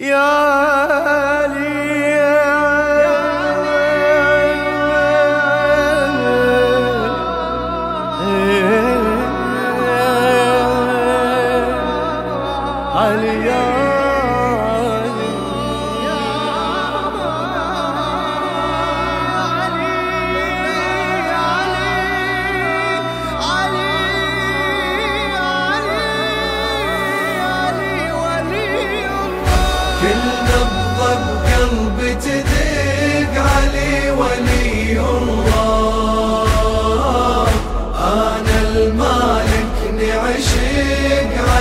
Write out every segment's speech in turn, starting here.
يا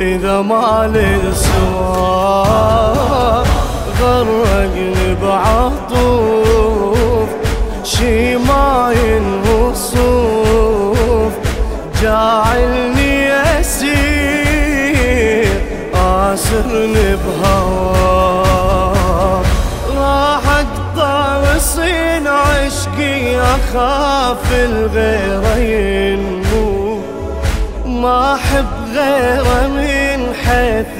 إذا ما للسوار غرقني بعطوف شي ما ينوصف جاعلني أسير آسرني بهواك راح أقطع وصين عشقي أخاف الغير ينمو ما أحب غيره من حيث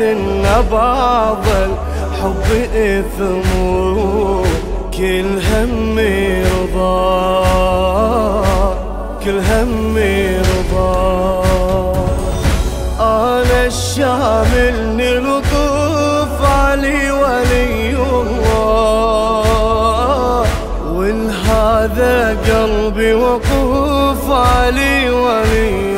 بعض الحب إثمه. كل همي رضا كل همي رضا. أنا الشامل لطوف علي ولي الله. ولهذا قلبي وقوف علي ولي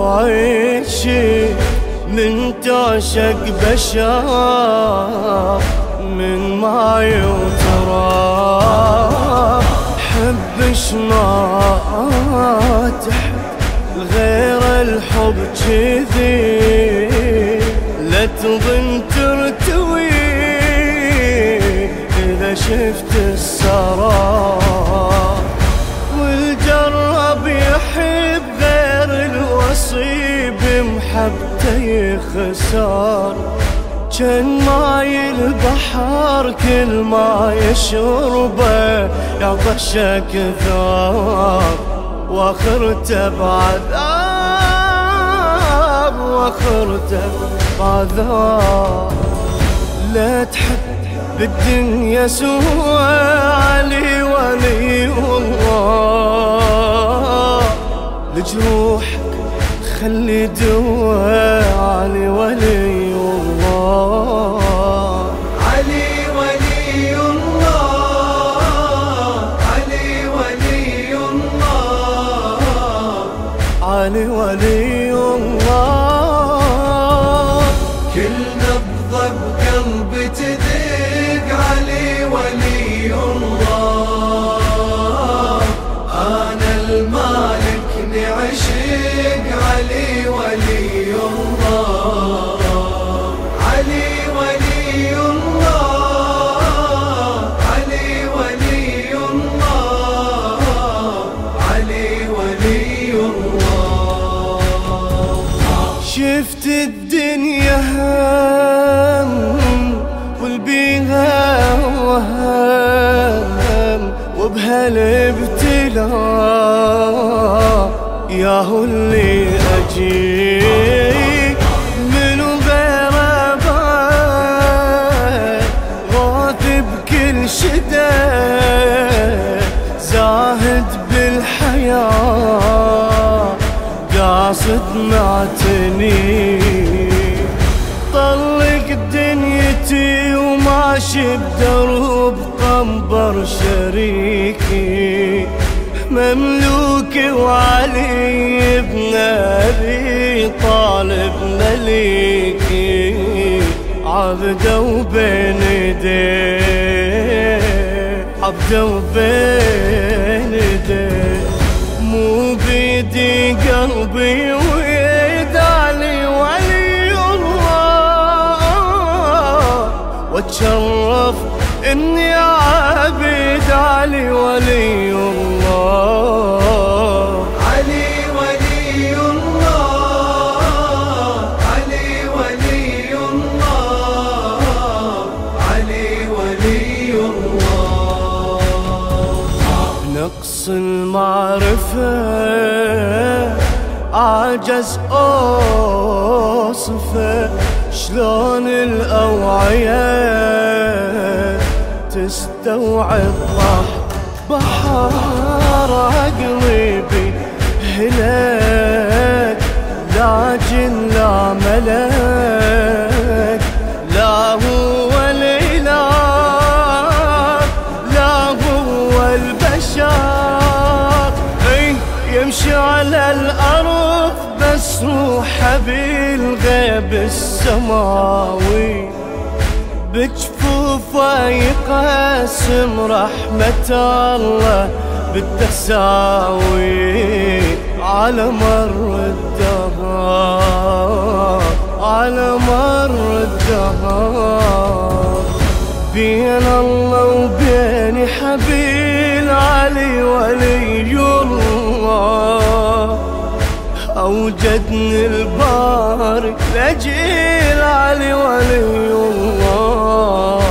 عيشي من تعشق بشر من ماي وتراب حبش ما تحب غير الحب كذي؟ لا تظن بمحبته يخسر كان ماي البحر كل ما يشربه يعطشك كثار واخرته بعذاب واخرته بعذاب. لا تحب بالدنيا سوى علي ولي الله لجروحك خلي دوا علي الدنيا هم والبيها وهم وبهالابتلاء ياهو اللي اجيك قاصد معتني طلق دنيتي وماشي بدروب قنبر شريكي. مملوك وعلي بن أبي طالب مليكي. عبده وبين يديه عبده وبين واتشرف إني عبد علي ولي الله. علي ولي الله. علي ولي الله. علي ولي الله. نقص المعرفة عجز أوصفه. شلون الأوعية تستوعب راح بحر قلبي هلك لكن لا ملك. السماوي بجفوفه يقسم رحمة الله بالتساوي على مر الدهر على مر الدهر. بين مجدني البارك لجيل علي ولي الله.